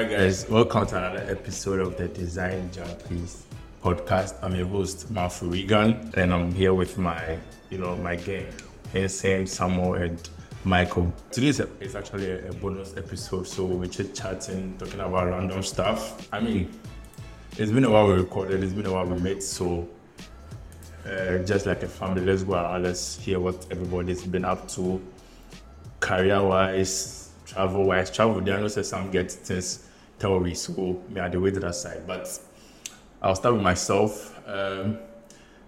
Right, guys, welcome to another episode of the Design Junkies podcast. I'm your host, Marfo Reagan, and I'm here with my, you know, my gang, Insane, Samuel, and Michael. Today's is actually a, bonus episode, so we're chit chatting, talking about random stuff. I mean, it's been a while we recorded, it's been a while we met, so uh, just like a family, let's go around, let's hear what everybody's been up to, career wise, travel wise, travel there, I know some get things theory, so are the way that side. But I'll start with myself. Um,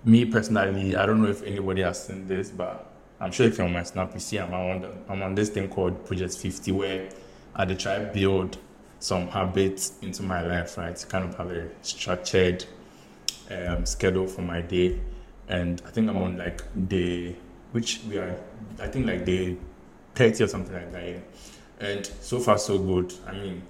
me personally, I don't know if anybody has seen this, but I'm sure if you're on my Snap, you see I'm on, the, I'm on this thing called Project 50, where I did try to build some habits into my life, right? To kind of have a structured um, schedule for my day. And I think I'm on like day, which we are, I think like day 30 or something like that. Yeah and so far so good. I mean,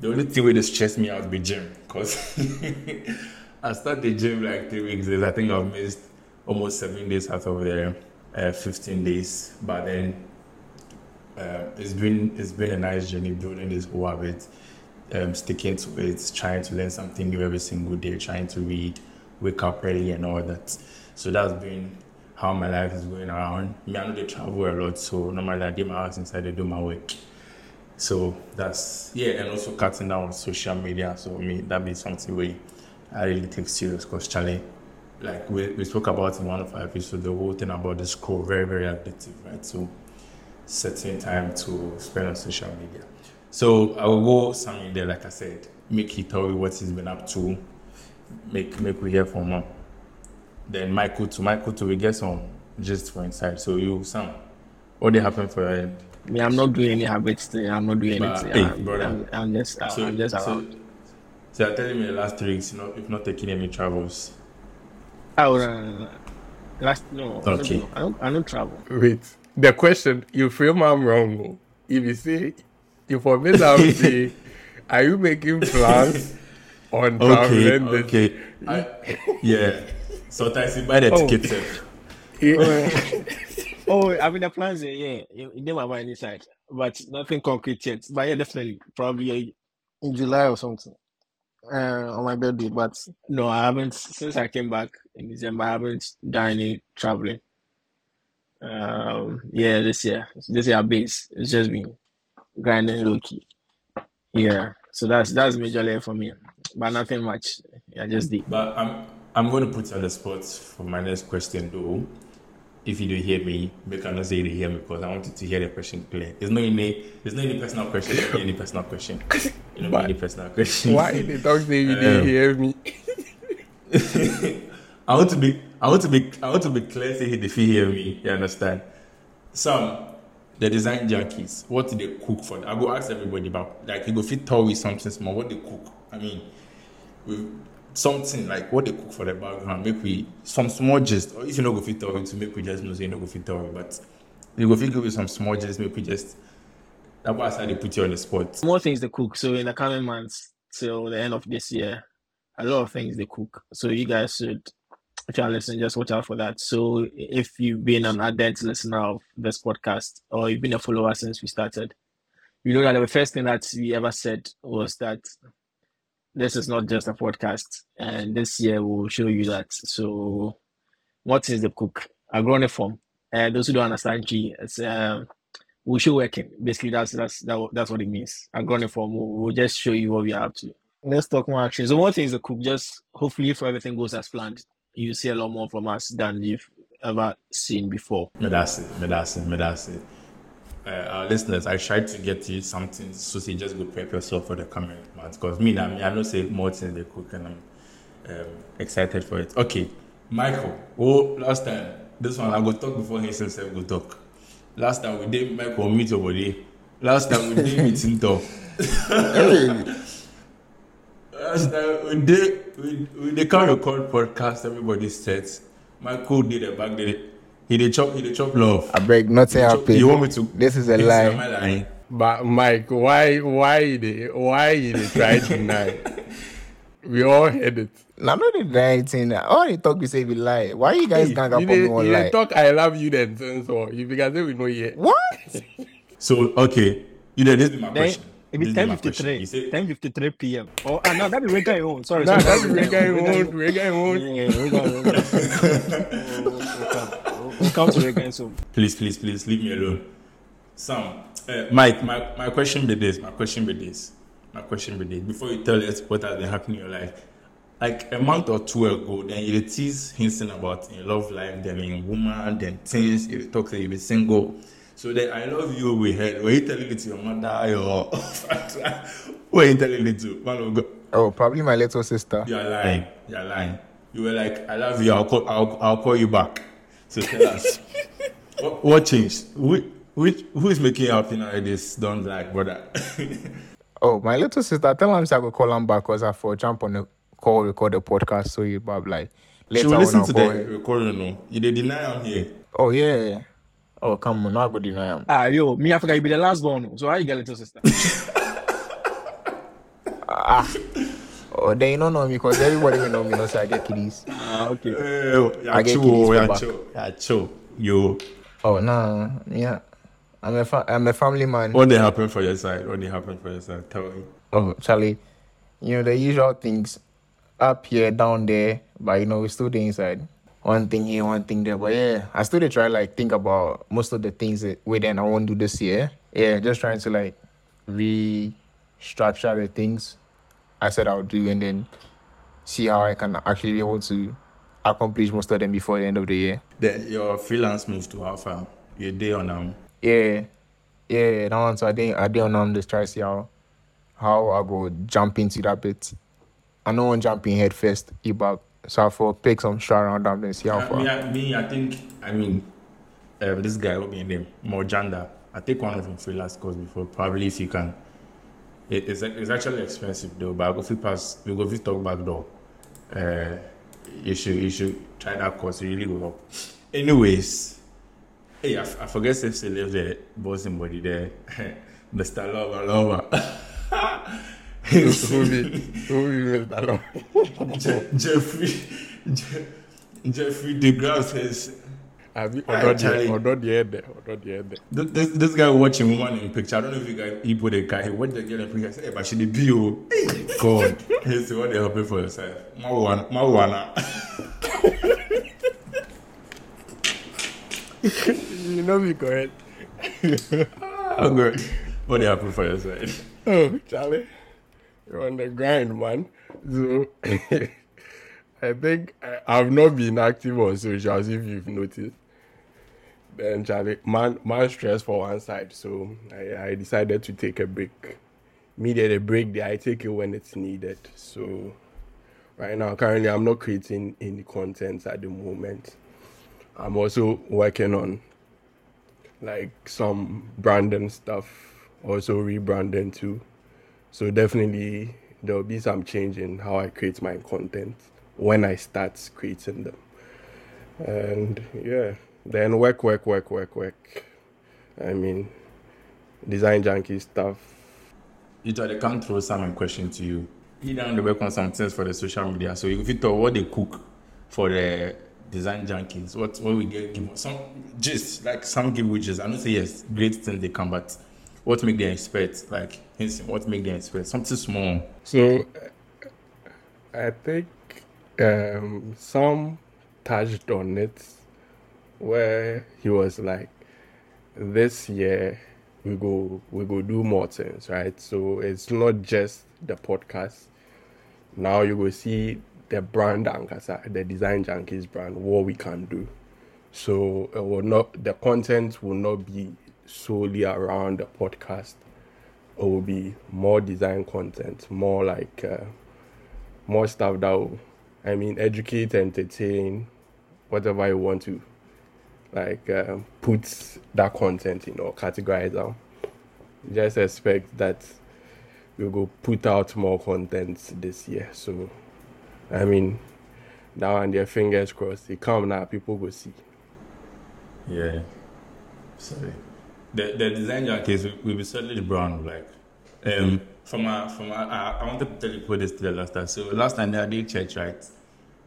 the only thing that stress me out be gym, cause I started the gym like three weeks ago. I think I've missed almost seven days out of the uh, 15 days, but then uh, it's been it's been a nice journey building this whole habit, um, sticking to it, trying to learn something new every single day, trying to read, wake up early, and all that. So that's been how my life is going around. Me, I know they travel a lot, so normally I do my house inside, I do my work. So that's yeah, and also cutting down on social media. So mean that be something we I really take serious because Charlie, like we, we spoke about in one of our episodes, the whole thing about the scroll, very, very addictive, right? So setting time to spend on social media. So I will go something there, like I said, make he tell you what he's been up to, make make we hear from him. Then Michael to Michael to we get some just for inside. So you Sam, what did happen for your end? Me, I'm not doing any habits thing. I'm not doing but, anything. Hey, I'm, brother. I'm, I'm just, so, I'm just around. So, you're telling me the last three weeks, you know, if not taking any travels. Oh, no, no, no. Last, no. Okay. I don't, I don't travel. Wait. The question, you feel I'm wrong. Oh. If you say, if for me, I would say, are you making plans on traveling? Okay, okay. I, yeah. Sometimes you buy the oh. ticket. oh, I mean the plans, yeah, in my mind inside, but nothing concrete yet. But yeah, definitely, probably in July or something, uh, on my birthday. But no, I haven't since I came back in December. I haven't done any traveling. Um, yeah, this year, this year base, it's just been grinding low key. Yeah, so that's that's majorly for me, but nothing much. I just did. But I'm I'm going to put you on the spot for my next question though if you don't hear me, make not say you hear me because I wanted to hear the question clear. There's no any, there's no any personal question. any personal question. You know, any personal question. Why they don't say you didn't um, hear me? I want to be, I want to be, I want to be clear. Say if you hear me, you understand. Some the design junkies, what do they cook for? I go ask everybody about like you go fit tell me something small. What they cook? I mean, something like what they cook for the background, make we some small gist. Or if you know go fit to make we just know say you know go fit but you go fit give you some small gist, make we just why I said they put you on the spot. More things they cook. So in the coming months till the end of this year, a lot of things they cook. So you guys should if you are listening, just watch out for that. So if you've been an ardent listener of this podcast or you've been a follower since we started, you know that the first thing that we ever said was that this is not just a podcast, and this year we'll show you that. So, what is the cook? Agroniform. Uh, those who don't understand G, it's um, we'll show working. Basically, that's that's that, that's what it means. Agroniform. We'll, we'll just show you what we up to. Let's talk more action. So, one thing is the cook. Just hopefully, if everything goes as planned, you see a lot more from us than you've ever seen before. That's it. That's it. That's it uh, our listeners, I tried to get you something so just go prep yourself for the coming months. Because me, I mean, I know say more things they cook and I'm um, excited for it. Okay, Michael. Oh, last time this one I go talk before he himself go talk. Last time we did Michael meet your body. Last time we did meet him talk. Last time we did we, we they can't record podcast. Everybody said Michael did a back there he did chop. He did chop love. I break nothing happen. You want me to? This is a lie. But Mike, why, why they, why they try to deny? we all heard it. No, I'm not denying anything. All the talk we say we lie. Why you guys hey, gang up on me one lie? talk I love you then, so if you guys say we know yet. What? so okay, you know this is my question. Maybe This is ten my question. three. You say- Ten fifty three p.m. Oh, ah, no, that be Rega own. Sorry, Nah, sorry, that's Rega won't, Rega won't. Yeah, Rega own. We'll come. We'll come to Rega soon. Please, please, please leave me alone. Sam, uh, Mike, my, my question be this. My question be this. My question be this. Before you tell us what has been happening in your life, like a month or two ago, then you tease hinting about in love life, then in woman, then things. You talk that you be single. So then I love you. We heard. Were you telling it to your mother or were you telling it to man of God? Oh, probably my little sister. You're lying. You're lying. You were like, I love you. I'll call. I'll, I'll call you back. So tell us, what, what changed? Which, which, who is making you happy nowadays? Don't like, brother. Oh, my little sister. Tell him I go call him back because I for jump on the call, record the podcast. So you Bob like she later will on listen I'll to call the him. recording. No, you did deny I'm here. Oh yeah. Oh come on, not go deny him. Ah, yo, me, I forgot you be the last one. So how you get little sister? Oh, they don't know me because everybody will know me. No, so I get kiddies. ah, okay. Uh, I get yacho, kiddies for back. yacho, yacho. Yo, Oh nah, yeah. I'm a fa- I'm a family man. what did happen for your side? What did happen for your side? Tell me. Oh, Charlie, you know the usual things up here, down there, but you know we still the inside. One thing here, one thing there. But yeah, I still dey try like think about most of the things that we then I won't do this year. Yeah, just trying to like restructure the things I said I would do and then see how I can actually be able to accomplish most of them before the end of the year. The, your freelance move to Alpha. You day on um. Yeah, yeah, that one. So I didn't, I didn't know just try to see how, how I go jump into that bit. I know one jumping head first, e-bag. So I for pick some straw around them and see how far. me, I, me, I think, I mean, uh, this guy, will be his name? Mojanda. I take one of him freelance course before. Probably if you can. It, it's, it's actually expensive though, but I go fit pass. We go fit talk back door. Uh, you should you should try that course. It really will help. Anyways, hey, I forget if they live there, bossing body there, Mr. Lover Lover. Who be, who be Mr. Long? Je- Jeffrey, Je- Jeffrey De-Graft says. Abi Alright, ọdọ Charlie. díẹ̀ ọdọ díẹ̀ dẹ ọdọ díẹ̀ dẹ. This, this, guy watching woman in picture. I don't know if you guys he put a guy. He watched the girl in picture. Say, hey, eh, but she the bio. God, he said, what they helping for yourself? Marijuana, marijuana. You know me correct. Oh, good. What they helping for yourself? Oh, Charlie, you're on the grind, man. So, I think I, I've not been active on socials if you've noticed. Then, Charlie, man, man stress for one side, so I, I decided to take a break. Needed a break there, I take it when it's needed. So, right now, currently, I'm not creating any content at the moment. I'm also working on like some branding stuff, also rebranding too. So definitely there'll be some change in how I create my content when I start creating them. And yeah, then work, work, work, work, work. I mean, design junkie stuff. You thought they come throw some question to you. He down the work on some things for the social media. So if you thought what they cook for the design junkies, what what we get give some just like some give widgets. I don't say yes, great things they come, but what make them expect? Like what make them expect? Something small. So I think um, some touched on it where he was like, this year we go we go do more things, right? So it's not just the podcast. Now you will see the brand Ankasa, the design junkies brand, what we can do. So it will not the content will not be solely around the podcast. It will be more design content, more like uh, more stuff that will, I mean, educate, entertain, whatever you want to, like uh, put that content in or categorize them. Just expect that we will put out more content this year. So, I mean, now and their fingers crossed. They come now, people will see. Yeah. Sorry. The the design junkies will- be certainly brown like um from a from a, I, I wanted to tell you put this to the last time. So last time I did church, right?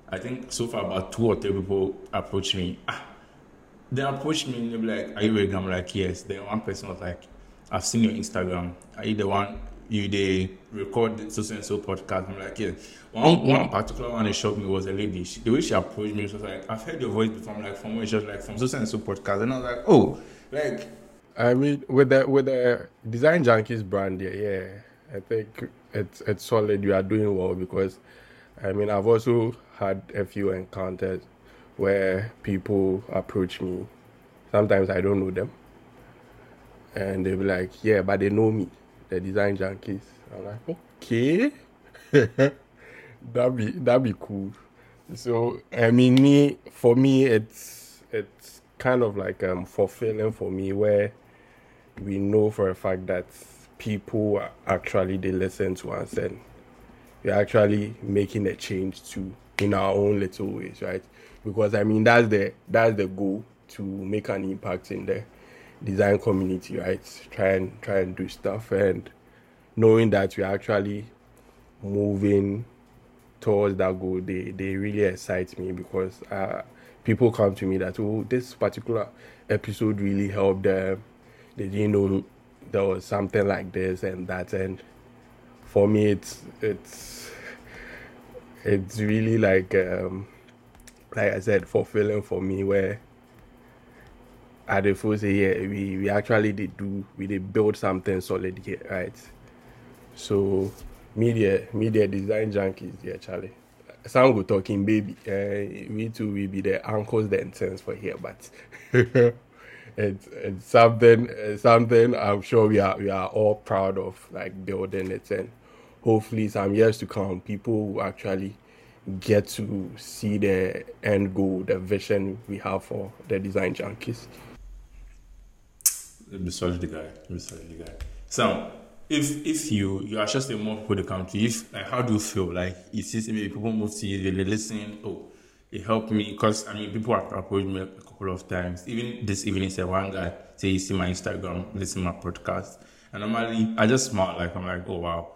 I think so far about two or three people approached me. Ah, they approached me and they be like, Are you vegan? I'm like, Yes. Then one person was like, I've seen your Instagram. Are you the one you they record so and so podcast. I'm like, yeah. One, one particular one that shocked me was a lady. She, the way she approached me, she was like, I've heard your voice before. I'm like, from where? She was like, from so and so podcast. And I was like, oh, like. I mean, with the with the design junkies brand, yeah, yeah, I think it's it's solid. You are doing well because, I mean, I've also had a few encounters where people approach me. Sometimes I don't know them, and they'll be like, "Yeah, but they know me, the design junkies." I'm like, "Okay, that'd be that'd be cool." So I mean, me for me, it's it's kind of like um fulfilling for me where we know for a fact that people actually they listen to us and we're actually making a change to in our own little ways, right? Because I mean that's the that's the goal to make an impact in the design community, right? Try and try and do stuff and knowing that we're actually moving towards that goal, they they really excite me because uh, people come to me that oh this particular episode really helped them. They didn't know there was something like this and that and for me it's it's it's really like um like I said fulfilling for me where at the first say yeah we, we actually did do we did build something solid here right? So media media design junkies yeah Charlie. Some go talking baby uh, we too will be the uncles the intents for here but it's it's something it's something I'm sure we are we are all proud of like building it and hopefully some years to come people will actually get to see the end goal, the vision we have for the design junkies. Be such the guy. Be such the guy. So if if you you are just a more for the country, if like how do you feel? Like you see maybe people move to you, they listen, oh it helped me because I mean people have approached me a couple of times. Even this evening, said one guy say he see my Instagram, listen my podcast, and normally I just smile like I'm like, oh wow,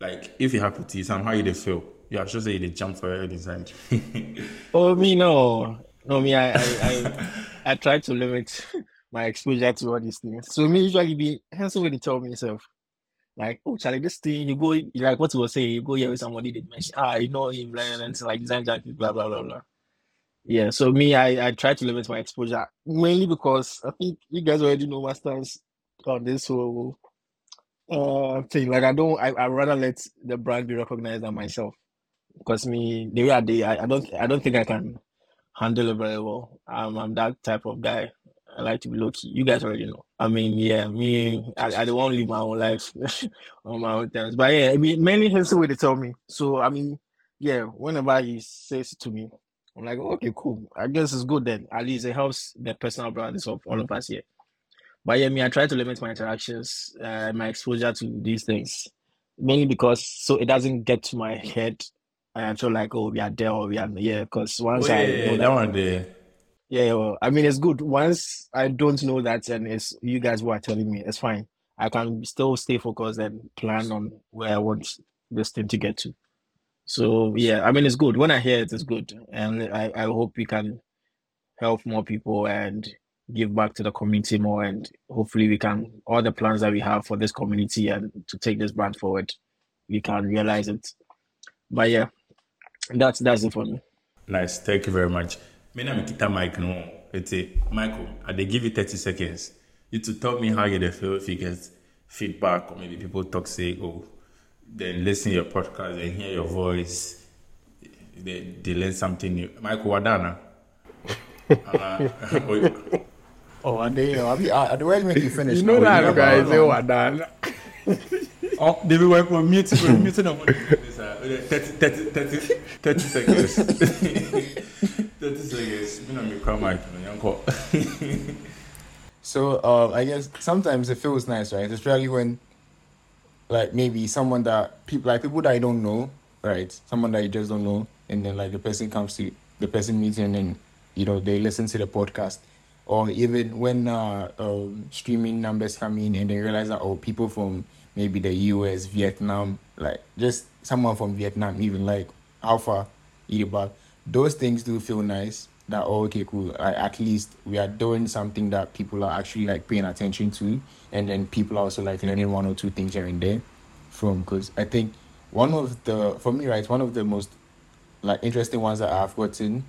like if you happy to some how you feel? Yeah, should say they jump for design. oh me no, no me I I I, I try to limit my exposure to all these things. So me usually be handsome when they tell me myself. Like, oh Charlie, this thing you go like what you were saying, you go here with somebody that mention, ah, you know him, and like design jacket, blah blah blah blah. Yeah, so me, I, I try to limit my exposure mainly because I think you guys already know my stance on this whole uh thing. Like I don't, I I rather let the brand be recognized than myself because me the way I did, I, I don't I don't think I can handle it very well. I'm I'm that type of guy. I like to be low key. You guys already know. I mean, yeah, me, I, I don't want to live my own life on my own terms. But yeah, I mean, mainly the way they tell me. So I mean, yeah, whenever he says it to me, I'm like, okay, cool. I guess it's good then. At least it helps the personal branding of all of us here. But yeah, me, I try to limit my interactions, uh, my exposure to these things, mainly because so it doesn't get to my head. I feel like, oh, we are there or we are yeah. Because once oh, yeah, I yeah, know that, that one there. yeah, well, I mean, it's good. Once I don't know that, and it's you guys who are telling me, it's fine. I can still stay focused and plan on where I want this thing to get to. So yeah, I mean, it's good. When I hear it, it's good, and I, I hope we can help more people and give back to the community more, and hopefully we can all the plans that we have for this community and to take this brand forward, we can realize it. But yeah, that's that's it for me. Nice. Thank you very much. Me na Mikita Mike no. It's a Michael. I they give you 30 seconds. You to tell me how you feel if you get feedback or maybe people talk say, oh, then listen to your podcast and hear your voice. They, they learn something new. Michael Wadana. uh, Oh, and they, uh, I mean, uh, the way make you finish. You know now, that I, they were done. oh, they will work on mute. Mute no more. 30, 30, 30, 30 seconds. 30 seconds. Me na me cry mic no. So uh, I guess sometimes it feels nice, right? Especially when, like, maybe someone that people like people that I don't know, right? Someone that you just don't know, and then like the person comes to the person meeting, and then you know they listen to the podcast, or even when uh, um, streaming numbers come in, and they realize that oh, people from maybe the U.S., Vietnam, like just someone from Vietnam, even like Alpha, Idibak, those things do feel nice that oh, okay cool like, at least we are doing something that people are actually like paying attention to and then people are also like learning one or two things here and there from because I think one of the for me right one of the most like interesting ones that I've gotten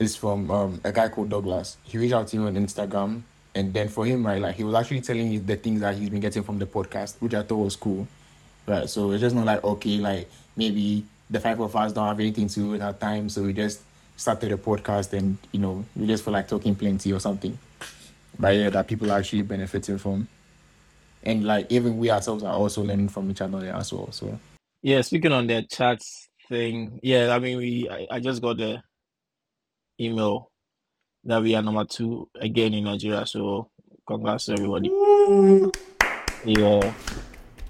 is from um, a guy called Douglas. He reached out to me on Instagram, and then for him right like he was actually telling me the things that he's been getting from the podcast, which I thought was cool. Right, so it's just not like okay, like maybe the five of us don't have anything to do with our time, so we just started a podcast and you know we just feel like talking plenty or something. But yeah, that people are actually benefiting from, and like even we ourselves are also learning from each other as well. So Yeah, speaking on the chats thing, yeah, I mean, we I, I just got the email that we are number two again in Nigeria. So congrats to everybody. Yeah,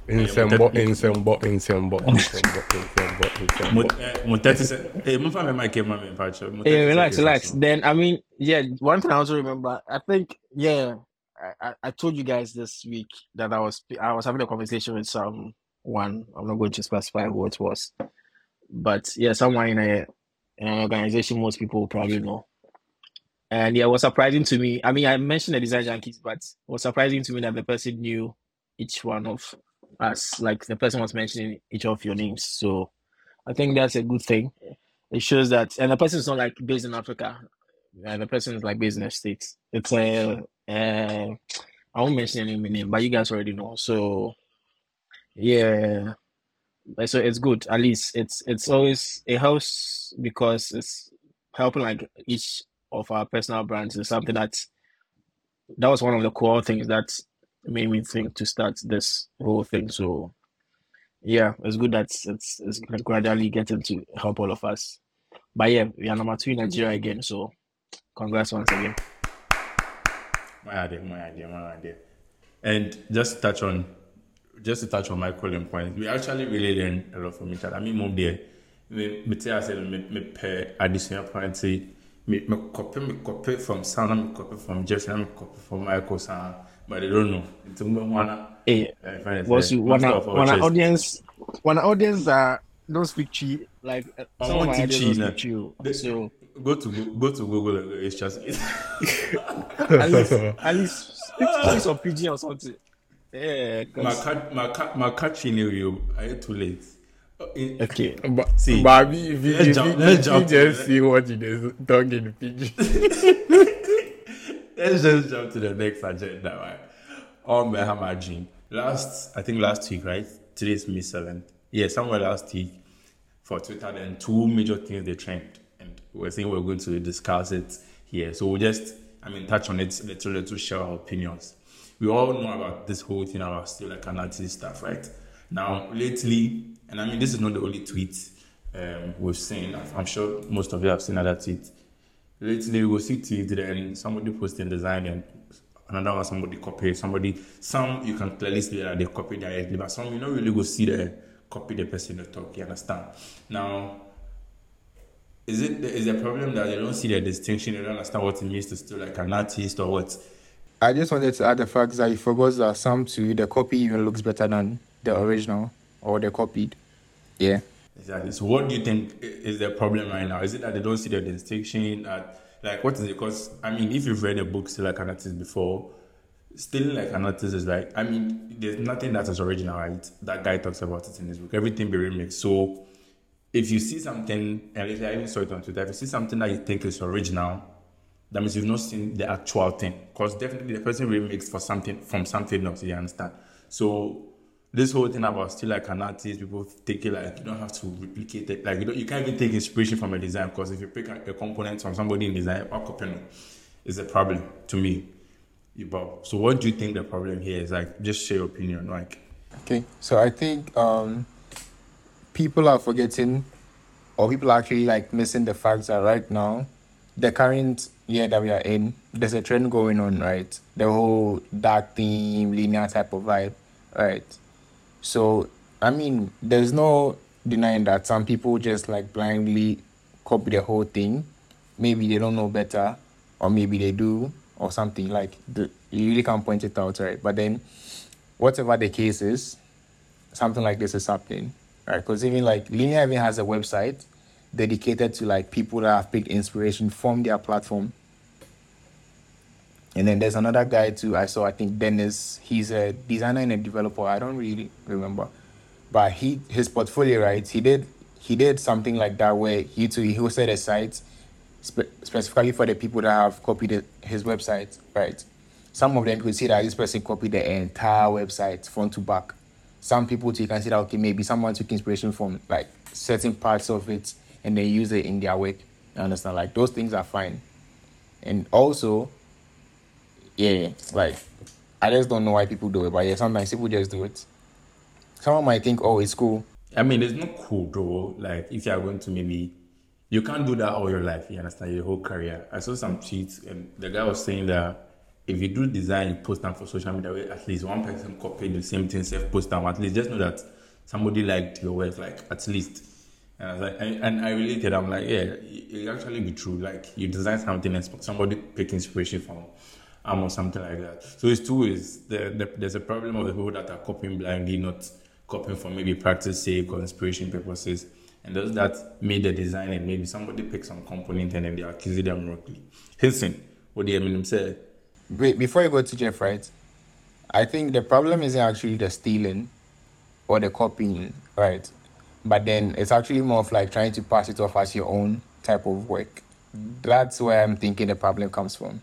Insembo, insembo, insembo, insembo, insembo, Mo insembo. mo 30 se- mo fa me mic ma me mpacho. Mo 30 Hey, relax, relax. Then I mean, yeah, one thing I also remember, I think, yeah, I, I, I told you guys this week that I was I was having a conversation with someone. I'm not going to specify who it was, but yeah, someone in a in an organization most people probably know. And yeah, it was surprising to me. I mean, I mentioned the design junkies, but it was surprising to me that the person knew each one of us. Like the person was mentioning each of your names. So I think that's a good thing. It shows that, and the person is not like based in Africa. And the person is like based in the States. It's a, uh, I won't mention any name, but you guys already know. So yeah, so it's good. At least it's it's always it helps because it's helping like each of our personal brands is something that that was one of the core things that made me think to start this whole thing. So yeah, it's good that it's it's gradually getting to help all of us. But yeah, we are number two in Nigeria again. So congrats once again. My idea, my idea, my idea. And just to touch on, just to touch on my calling point, we actually really learn a lot from each other. I mean, mom there, me, tell us, me, pair additional points, me, me copy, me copy from Sana, me copy from Jeffrey, me copy from Michael Sana, but they don't know. It's a one. Hey, Uh, was you wanna of our wanna audience wanna audience uh don't speak chi like uh, I some of want to ideas chi, don't speak chi. The- So Go to go to Google. and It's just at least at least speak, some PG or something. Yeah, my cat, my cat, my cat. Knew you, are you too late? Okay. But, See, but if you, let's jump- let's jump just see what you just talk in. Let's just jump to the next agenda, right? On my hammer dream. Last, I think last week, right? Today's May 7th. Yeah, somewhere last week for Twitter, then two major things they trend. And we're saying we're going to discuss it here. So we'll just, I mean, touch on it, little, little, share our opinions. We all know about this whole thing about Steal Like an Artist stuff, right? Now, lately, and I mean, this is not the only tweet um, we've seen. I'm sure most of you have seen other tweets. Lately we see tweet then somebody posting design and another one somebody copy somebody some you can clearly see that they copy directly but some you don't really go see the copy the person they talk you understand? Now is it is the problem that they don't see the distinction they don't understand what it means to Steal Like an Artist or what? I just wanted to add the fact that you forgot that some too the copy even looks better than the original or the copied. Yeah. Exactly. So, what do you think is the problem right now? Is it that they don't see the distinction? That, like, what is it? Because I mean, if you've read a book Steal Like an Artist before, Steal Like an Artist is like, I mean, there's nothing that is original, right? That guy talks about it in his book. Everything be remixed. So, if you see something, and if I even saw it on Twitter, if you see something that you think is original, that means you've not seen the actual thing. Because definitely the person remixed for something from something else, you understand? So this whole thing about Steal Like an Artist, people take it like you don't have to replicate it. Like you don't, you can't even take inspiration from a design because if you pick a, a component from somebody in design or copy it, is a problem to me. But so what do you think the problem here is? Like just share your opinion, like Okay. So I think um people are forgetting or people are actually like missing the fact that right now, the current year that we are in, there's a trend going on, right? The whole dark theme, linear type of vibe, right? So I mean, there's no denying that some people just like blindly copy the whole thing. Maybe they don't know better, or maybe they do, or something like the, you really can't point it out, right? But then, whatever the case is, something like this is happening, right? Because even like Linear even has a website dedicated to like people that have picked inspiration from their platform. And then there's another guy too. I saw. I think Dennis. He's a designer and a developer. I don't really remember, but he his portfolio, right? He did he did something like that where he too he hosted a site spe- specifically for the people that have copied his website, right? Some of them could see that this person copied the entire website front to back. Some people too you can see that okay maybe someone took inspiration from like certain parts of it and they use it in their work. You understand? Like those things are fine. And also, yeah, like I just don't know why people do it, but yeah, sometimes people just do it. Someone might think, oh, it's cool. I mean, it's not cool though. Like, if you are going to maybe, you can't do that all your life. You understand your whole career. I saw some tweets, and the guy was saying that if you do design, you post them for social media. At least one person copied the same thing, self post them. At least just know that somebody liked your work. Like at least. And I was like, and, and I related. I'm like, yeah, it, it actually be true. Like you design something and somebody pick inspiration from um, or something like that. So it's two ways. The, the, there's a problem of the people that are copying blindly, not copying for maybe practice sake or inspiration purposes. And those that made the design and maybe somebody picked some component and then they accuse them wrongly. Listen, what do the Eminem said. Wait, before you go to Jeff, right? I think the problem isn't actually the stealing or the copying, right? But then it's actually more of like trying to pass it off as your own type of work. That's where I'm thinking the problem comes from.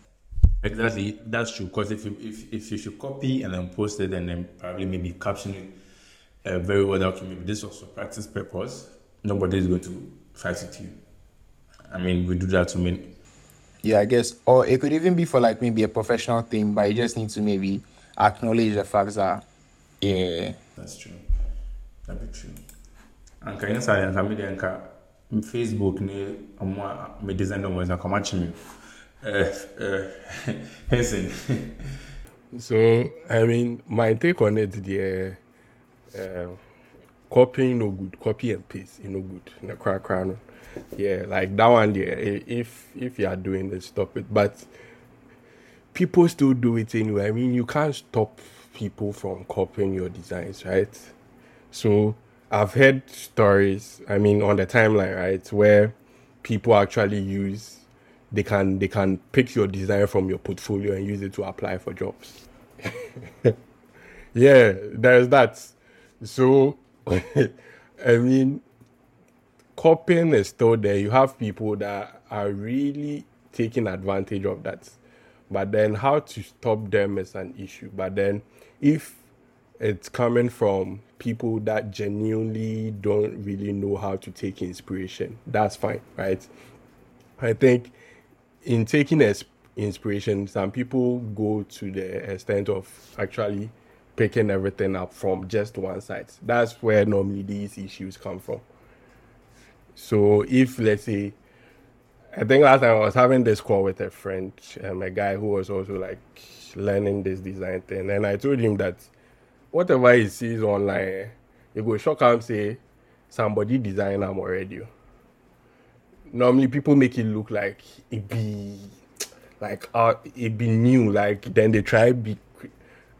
Exactly, that's true. Because if you if, if you should copy and then post it and then probably maybe caption it uh, very well, okay, maybe this was for practice purpose, nobody is going to fight with you. I mean, we do that to many. Yeah, I guess, or it could even be for like maybe a professional thing, but you just need to maybe acknowledge the fact that, yeah, That's true. That be true. Anka yɛn sa yɛn mi deɛ nka Facebook ne ɔmo a me design ɔmo nsa kɔma Ɛɛ ɛɛ Henson. So I mean, my take on it, the uh, uh copying no good, copy and paste, you no good. The crack no. Yeah, like that one. Yeah, if if you are doing it, stop it. But people still do it anyway. I mean, you can't stop people from copying your designs, right? So I've heard stories. I mean, on the timeline, right, where people actually use they can they can pick your design from your portfolio and use it to apply for jobs. yeah, there's that. So, I mean, copying is still there. You have people that are really taking advantage of that. But then, how to stop them is an issue. But then, if it's coming from people that genuinely don't really know how to take inspiration, that's fine, right? I think in taking as inspiration, some people go to the extent of actually picking everything up from just one site. That's where normally these issues come from. So if let's say, I think last time I was having this call with a friend, um, a guy who was also like learning this design thing, and I told him that whatever he sees online, he go shock and say somebody design them already. Oh." normally people make it look like it be like uh it be new like then they try be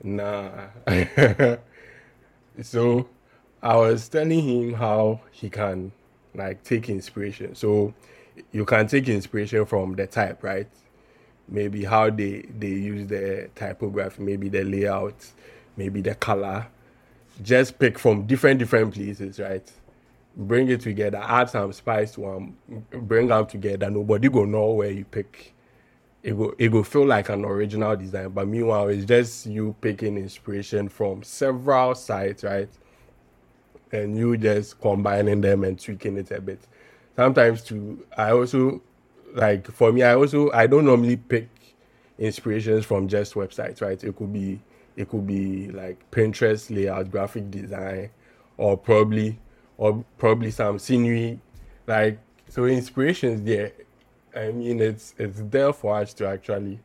nah. So i was telling him how he can like take inspiration. So you can take inspiration from the type right? Maybe how they they use the typography maybe the layout maybe the color. Just pick from different different places right bring it together, add some spice to them, bring them together. Nobody go know where you pick. It go it go feel like an original design, but meanwhile it's just you picking inspiration from several sites, right? And you just combining them and tweaking it a bit. Sometimes too, I also like for me, I also I don't normally pick inspirations from just websites, right? It could be it could be like Pinterest layout, graphic design, or probably or probably some scenery, like so inspirations there. I mean, it's it's there for us to actually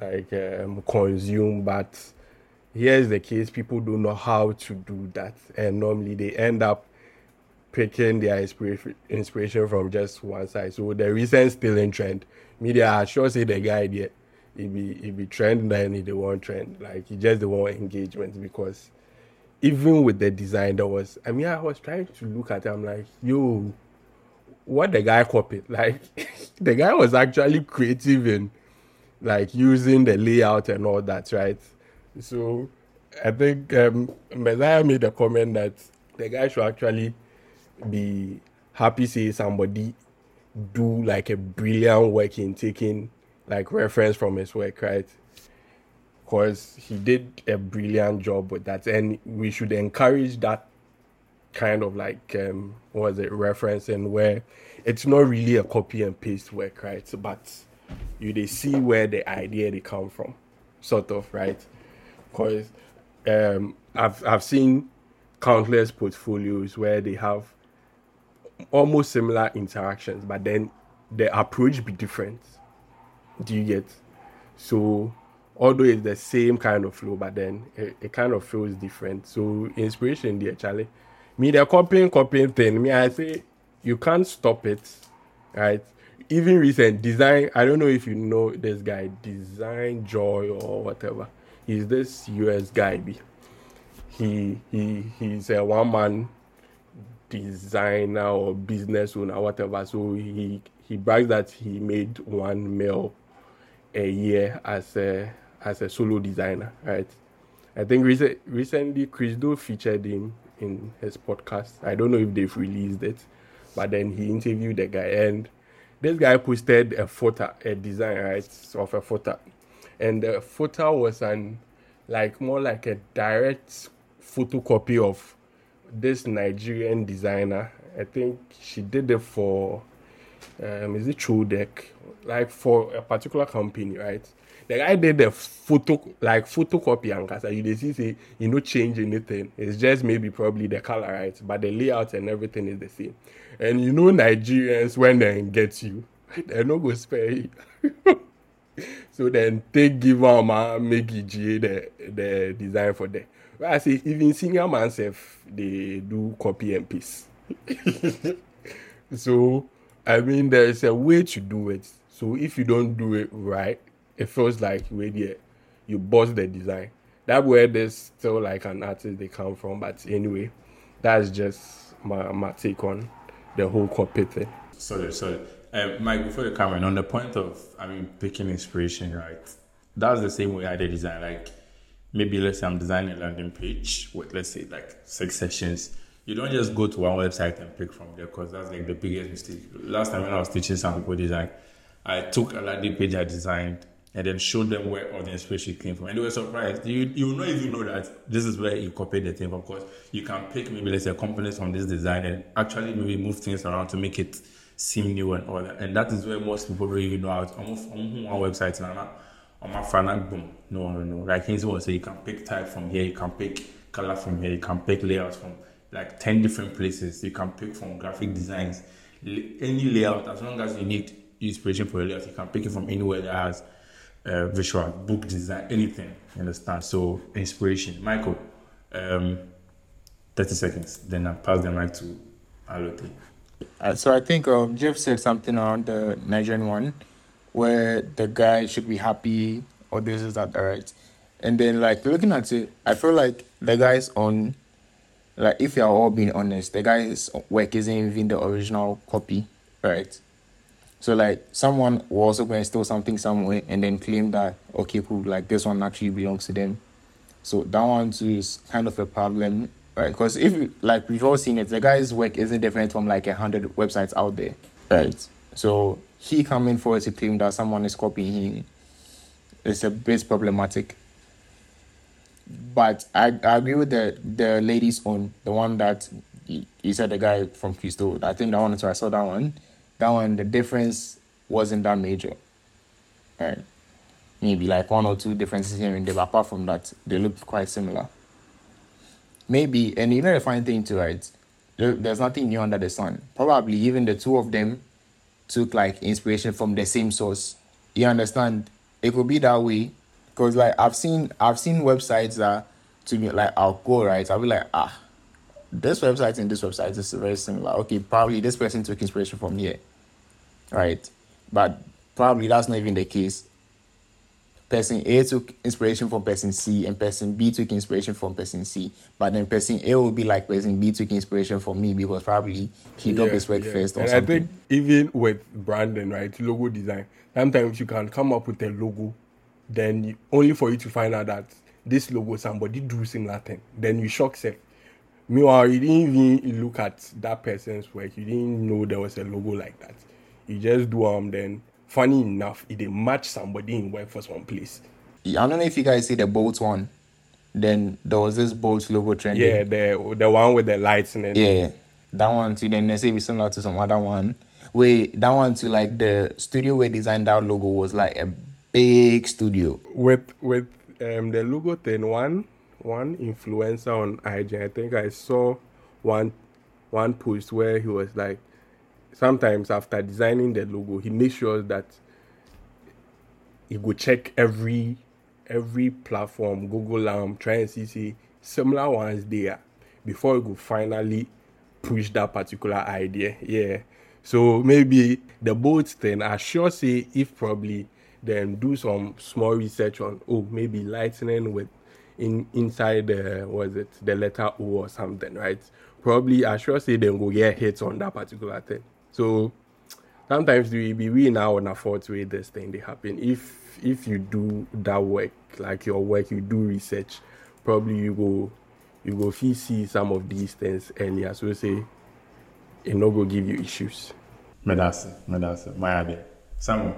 like um, consume, but here's the case: people don't know how to do that, and normally they end up picking their inspiration inspiration from just one side. So the recent stealing trend, media I sure say the guy there, it be it be trend then he the one trend. Like he just the one engagement because even with the design there was I mean I was trying to look at it, I'm like, yo, what the guy copied. Like the guy was actually creative in like using the layout and all that, right? So I think um Messiah made a comment that the guy should actually be happy say somebody do like a brilliant work in taking like reference from his work, right? Because he did a brilliant job with that, and we should encourage that kind of like um what was it referencing where it's not really a copy and paste work, right? But you they see where the idea they come from, sort of, right? Because um I've I've seen countless portfolios where they have almost similar interactions, but then the approach be different. Do you get? So although it's the same kind of flow, but then it, it kind of feels different. So inspiration there, Charlie. Me the copying copying thing. Me I say you can't stop it, right? Even recent design. I don't know if you know this guy, Design Joy or whatever. He's this US guy. Be he he he's a one man designer or business owner, whatever. So he he brags that he made one mil a year as a as a solo designer, right? I think recent, recently Chris Do featured him in his podcast. I don't know if they've released it, but then he interviewed the guy and this guy posted a photo, a design, right, of a photo. And the photo was an like more like a direct photocopy of this Nigerian designer. I think she did it for um is it Chodek? Like for a particular company, right? The guy did the photo like photocopy and cause you see say you know change anything. It's just maybe probably the color, right? But the layout and everything is the same. And you know Nigerians when they get you, they no go spare you. so then take give am and make GA the the design for. Well, I say even senior man self they do copy and paste. so I mean there's a way to do it. So if you don't do it right, it feels like yeah, you bust the design. That where there's Steal Like an Artist they come from. But anyway, that's just my my take on the whole copy thing. Sorry, sorry. Uh, Mike, before you come in, on the point of, I mean, picking inspiration, right? That's the same way I did design. Like, maybe let's say I'm designing a landing page with, let's say, like six sections. You don't just go to one website and pick from there because that's like the biggest mistake. Last time when I was teaching some people design, I took a landing page I designed and then show them where all the inspiration came from. And they were surprised. You you know if you know that this is where you copied the thing. Of course, you can pick maybe let's say components from this design and actually maybe move things around to make it seem new and all that. And that is where most people really know to almost on one website now. On um, my um, fan boom. No, no, no. Like he's will say you can pick type from here, you can pick color from here, you can pick layouts from like 10 different places. You can pick from graphic designs, any layout, as long as you need inspiration for a layout, you can pick it from anywhere that has uh, visual, book design, anything. Understand? So, inspiration. Michael, um, 30 seconds. Then I pass the mic to Allotey. Uh, so I think um, Jeff said something around the Nigerian one, where the guy should be happy or this is that right, and then like looking at it, I feel like the guy's on, like if you are all being honest, the guy's work isn't even the original copy, right? So like someone was also go and steal something somewhere and then claim that okay cool like this one actually belongs to them. So that one too is kind of a problem, right? Because if like we've all seen it, the guy's work isn't different from like a hundred websites out there, right? So he coming forward to claim that someone is copying him is a bit problematic. But I, I agree with the the lady's on the one that he, he said the guy from Chris Do. I think that one. So I saw that one. That one the difference wasn't that major. Right. Maybe like one or two differences here and there. But apart from that, they look quite similar. Maybe, and you know the funny thing too, right? There's nothing new under the sun. Probably even the two of them took like inspiration from the same source. You understand? It could be that way. Cause like I've seen I've seen websites that to me like I'll go right. I'll be like, ah, this website and this website is very similar. Okay, probably this person took inspiration from here. Right. But probably that's not even the case. Person A took inspiration from person C and person B took inspiration from person C. But then person A will be like person B took inspiration from me because probably he did his work first or and something. I think even with branding, right, logo design, sometimes you can come up with a logo, then you, only for you to find out that this logo somebody do similar thing. Then you shock self. Meanwhile, you didn't even look at that person's work. You didn't know there was a logo like that. You just do um then funny enough, it did match somebody in workforce one place. I don't know if you guys see the Bolt one. Then there was this Bolt logo trending. Yeah, the the one with the lights and then Yeah, that one too. Then they say it's similar to some other one. Wait, that one too. Like the studio where designed that logo was like a big studio. with with um the logo thing one one influencer on IG I think I saw one one post where he was like sometimes after designing the logo he makes sure that he go check every every platform Google um try and see see similar ones there before he go finally push that particular idea. Yeah. So maybe the Bolt thing I sure say if probably then do some small research on oh maybe lightning with in inside the was it the letter O or something right? Probably I sure say then go get hits on that particular thing. So sometimes we be we now on afford to wait this thing they happen. If if you do that work like your work you do research probably you go you go see some of these things and earlier. So say it no go give you issues. Medase, Medase, my idea. Samuel,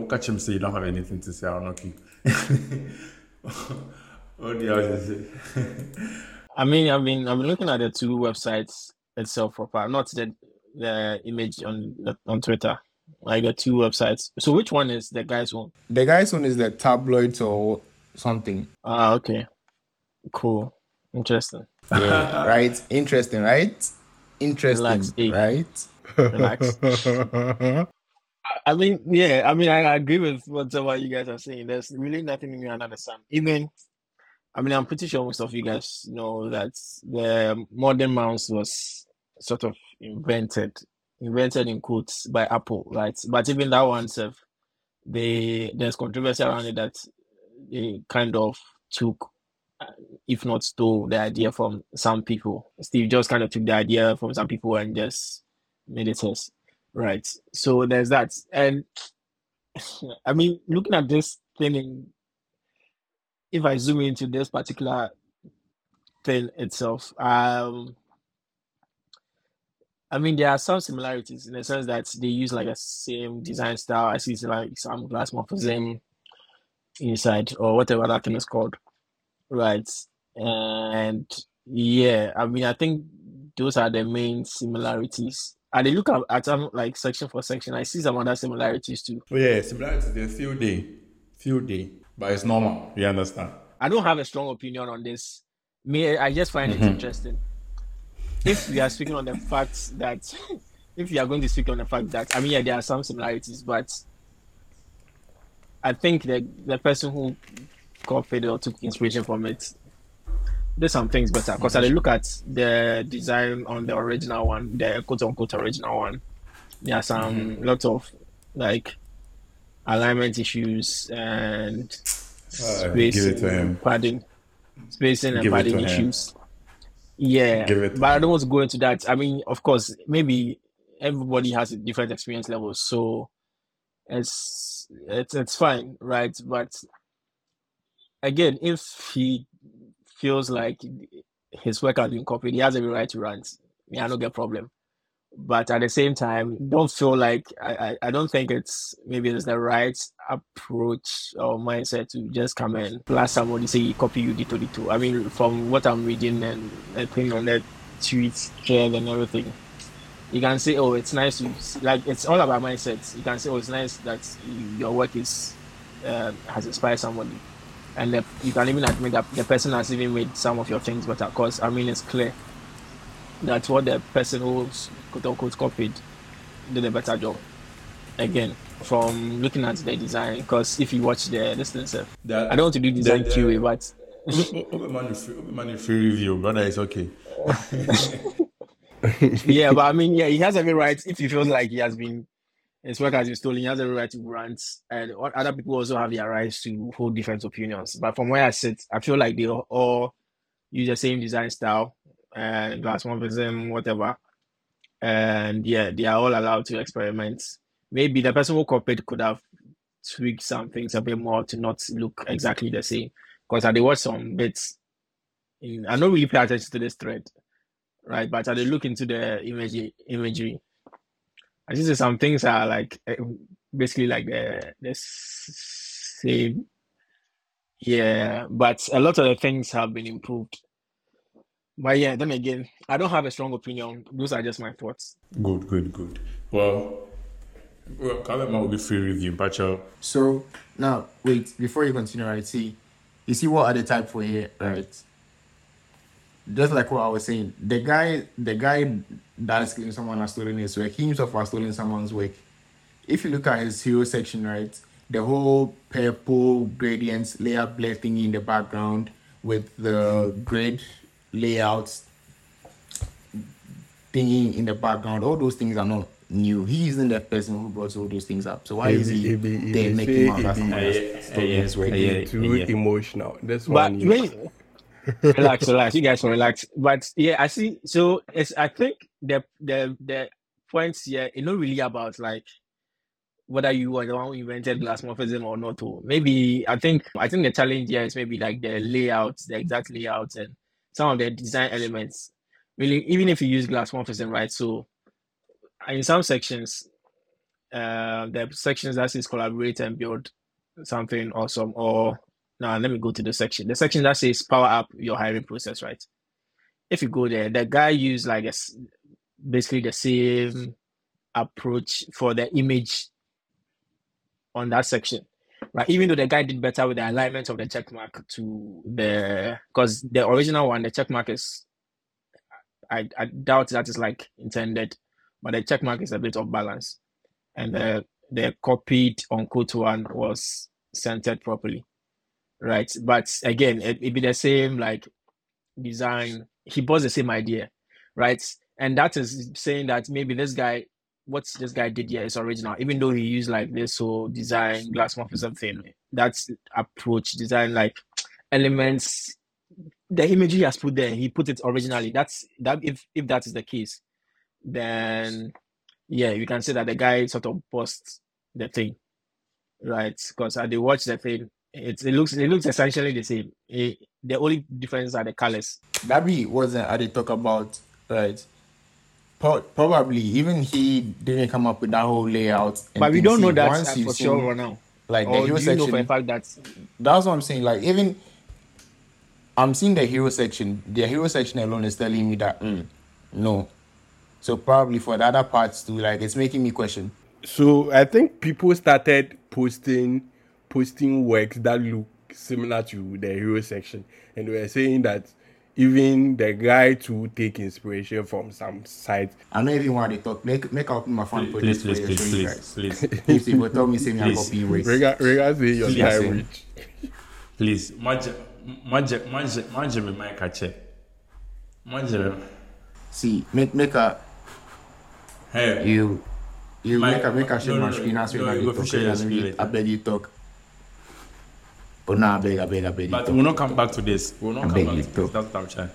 who catch him say you don't have anything to say, I'll not keep. what do you have to say? I mean, I've been I've been looking at the two websites itself proper, not the the image on on Twitter. Like the two websites. So which one is the guy's one? The guy's one is the tabloids or something. Ah, okay, cool, interesting. Yeah, right. Interesting, right? Interesting, Relax, right? Relax. I mean, yeah, I mean, I, I agree with whatever you guys are saying. There's really nothing new under the sun. Even, I mean, I'm pretty sure most of you guys know that the modern mouse was sort of invented, invented in quotes by Apple, right? But even that one, they there's controversy around it that they kind of took, if not stole, the idea from some people. Steve Jobs kind of took the idea from some people and just made it his. Right. So there's that. And I mean, looking at this thing, in, if I zoom into this particular thing itself, um, I mean, there are some similarities in the sense that they use like a same design style. I see like some glass morphism inside or whatever that thing is called. Right. And yeah, I mean, I think those are the main similarities. And they look at, at like section for section. I see some other similarities too. Oh yeah, similarities, there's few day, few day, but it's normal, you understand? I don't have a strong opinion on this. Me, I just find it mm-hmm. interesting. If we are speaking on the fact that, if we are going to speak on the fact that, I mean, yeah, there are some similarities, but I think the the person who copied or took inspiration from it did some things better. Because I look at the design on the original one, the quote unquote original one, there are some mm-hmm. lots of like alignment issues and Uh, give it to spacing, him. padding, spacing and Give padding to him. issues. Yeah, Give it to but I don't want to go into that. I mean, of course, maybe everybody has a different experience level, so it's it's it's fine, right? But again, if he feels like his work has been copied, he has every right to rant. Yeah, I don't get a problem. But at the same time, don't feel like I, I, don't think it's maybe it's the right approach or mindset to just come and blast somebody say copy you dito. I mean, from what I'm reading and I think on that tweets thread and everything, you can say, oh, it's nice to like it's all about mindset. You can say, oh, it's nice that your work is uh, has inspired somebody, and the, you can even admit that the person has even made some of your things better. Because I mean, it's clear that what the person who's quote unquote copied did a better job. Again, from looking at the design, because if you watch the this thing, sef, That- I don't want to do design the- the- QA, but Money free, money free review, brother, it's okay. yeah, but I mean, yeah, he has every right if he feels like he has been his work has been stolen. He has every right to rant, and other people also have their rights to hold different opinions. But from where I sit, I feel like they all- all use the same design style and glass morphism, whatever. And yeah, they are all allowed to experiment. Maybe the person who copied could have tweaked some things a bit more to not look exactly the same. Because did watch some bits in, I don't really pay attention to this thread, right? But I did look into the imagery, imagery. I see some things are like eh, basically like the the same. Yeah, but a lot of the things have been improved. But yeah, then again, I don't have a strong opinion. Those are just my thoughts. Good, good, good. Well, well, Kalema will be free review, but So now, wait, before you continue, right? See, you see what other type for here, right? Just like what I was saying, the guy, the guy that's claiming someone has stolen his work, he himself has stolen someone's work. If you look at his hero section, right, the whole purple gradients layer blur thingy in the background with the grid layouts thingy in the background, all those things are not new. He isn't the person who brought all those things up. So why is he It be- it there making say- out it that be- someone Yeah, has yeah, yeah, his yeah, yeah. Too emotional. That's But one. when, relax, relax. You guys can relax. But yeah, I see. So it's I think the the the points here, it's not really about like whether you were the one who invented glassmorphism or not. Or maybe I think I think the challenge here is maybe like the layouts, the exact layouts, and some of the design elements. Really, even if you use glassmorphism, right? So in some sections, uh, the sections that says collaborate and build something awesome, or now let me go to the section. The section that says power up your hiring process, right? If you go there, the guy used like a basically the same approach for the image on that section. Right, even though the guy did better with the alignment of the check mark to the because the original one, the check mark is I, I doubt that is like intended, but the check mark is a bit off balance. And the the copied unquote one was centered properly right? But again, it, it be the same like design. He bought the same idea, right? And that is saying that maybe this guy, what this guy did here is original, even though he used like this whole design glass morphism something. That's approach design like elements. The image he has put there, he put it originally. That's that. If if that is the case, then yeah, you can say that the guy sort of bust the thing, right? Because I did watch the thing, it, it looks it looks essentially the same. Eh, the only difference are the colors. Be wasn't I did talk about right. Pro- Probably even he didn't come up with that whole layout. and But we don't know that once for sure right now. Like the hero do you know for a section, fact that that's what I'm saying. Like even I'm seeing the hero section. The hero section alone is telling me that mm, no. So probably for the other parts too, like it's making me question. So I think people started posting posting works that look similar to the hero section, and they were saying that even the guy to take inspiration from some sites. I don't even want to talk. Make make out my phone put please, this please, please, please, please, If people tell me say me I Please. copy waste. Rega, Rega say your Yes, time sir. rich. please. Manje, manje, manje, manje me mic ache. Manje, See, make make a hey, you you My- make a make a share no, my no, no, screen as no, well. you No, go talk. share your I screen beg- later. I beg you talk. But now I beg, I beg, I beg but we'll not come back to this. We'll not I come beg back to to. this. That's what I'm trying.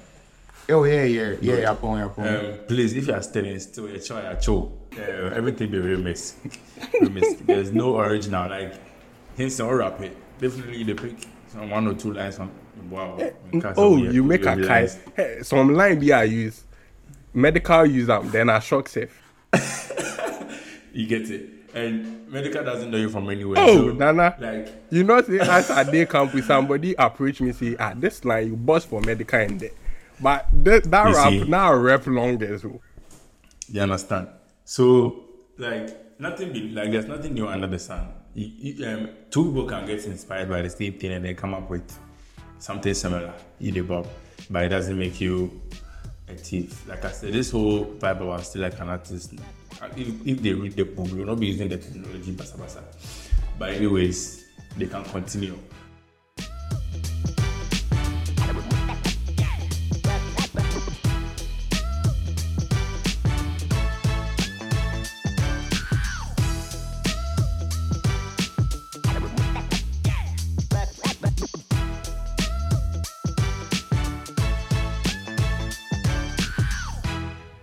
Oh yeah, yeah, yeah, yeah. Upon, upon. Um, please, if you are still still a show, a show, uh, everything be remix. remix. There's no original. Like, hence, or rap it. Definitely the pick some one or two lines from wow. Oh, you make a kai. Hey, some line be I use. Medikal use them, then I shock safe. You get it. And Medikal doesn't know you from anywhere. Oh, so, Nana. Like, You know, say as a day camp with somebody approach me, say, ah, this line you boss for Medikal in there. But that, that You rap see. now rap long as well. you understand? So, like, nothing be like there's nothing new under the sun. You, you, um, two people can get inspired by the same thing and they come up with something similar. You bob, but it doesn't make you a thief. Like I said, this whole vibe was Steal Like an Artist. If, if they read the book, we will not be using the technology basa basa. But anyways, they can continue.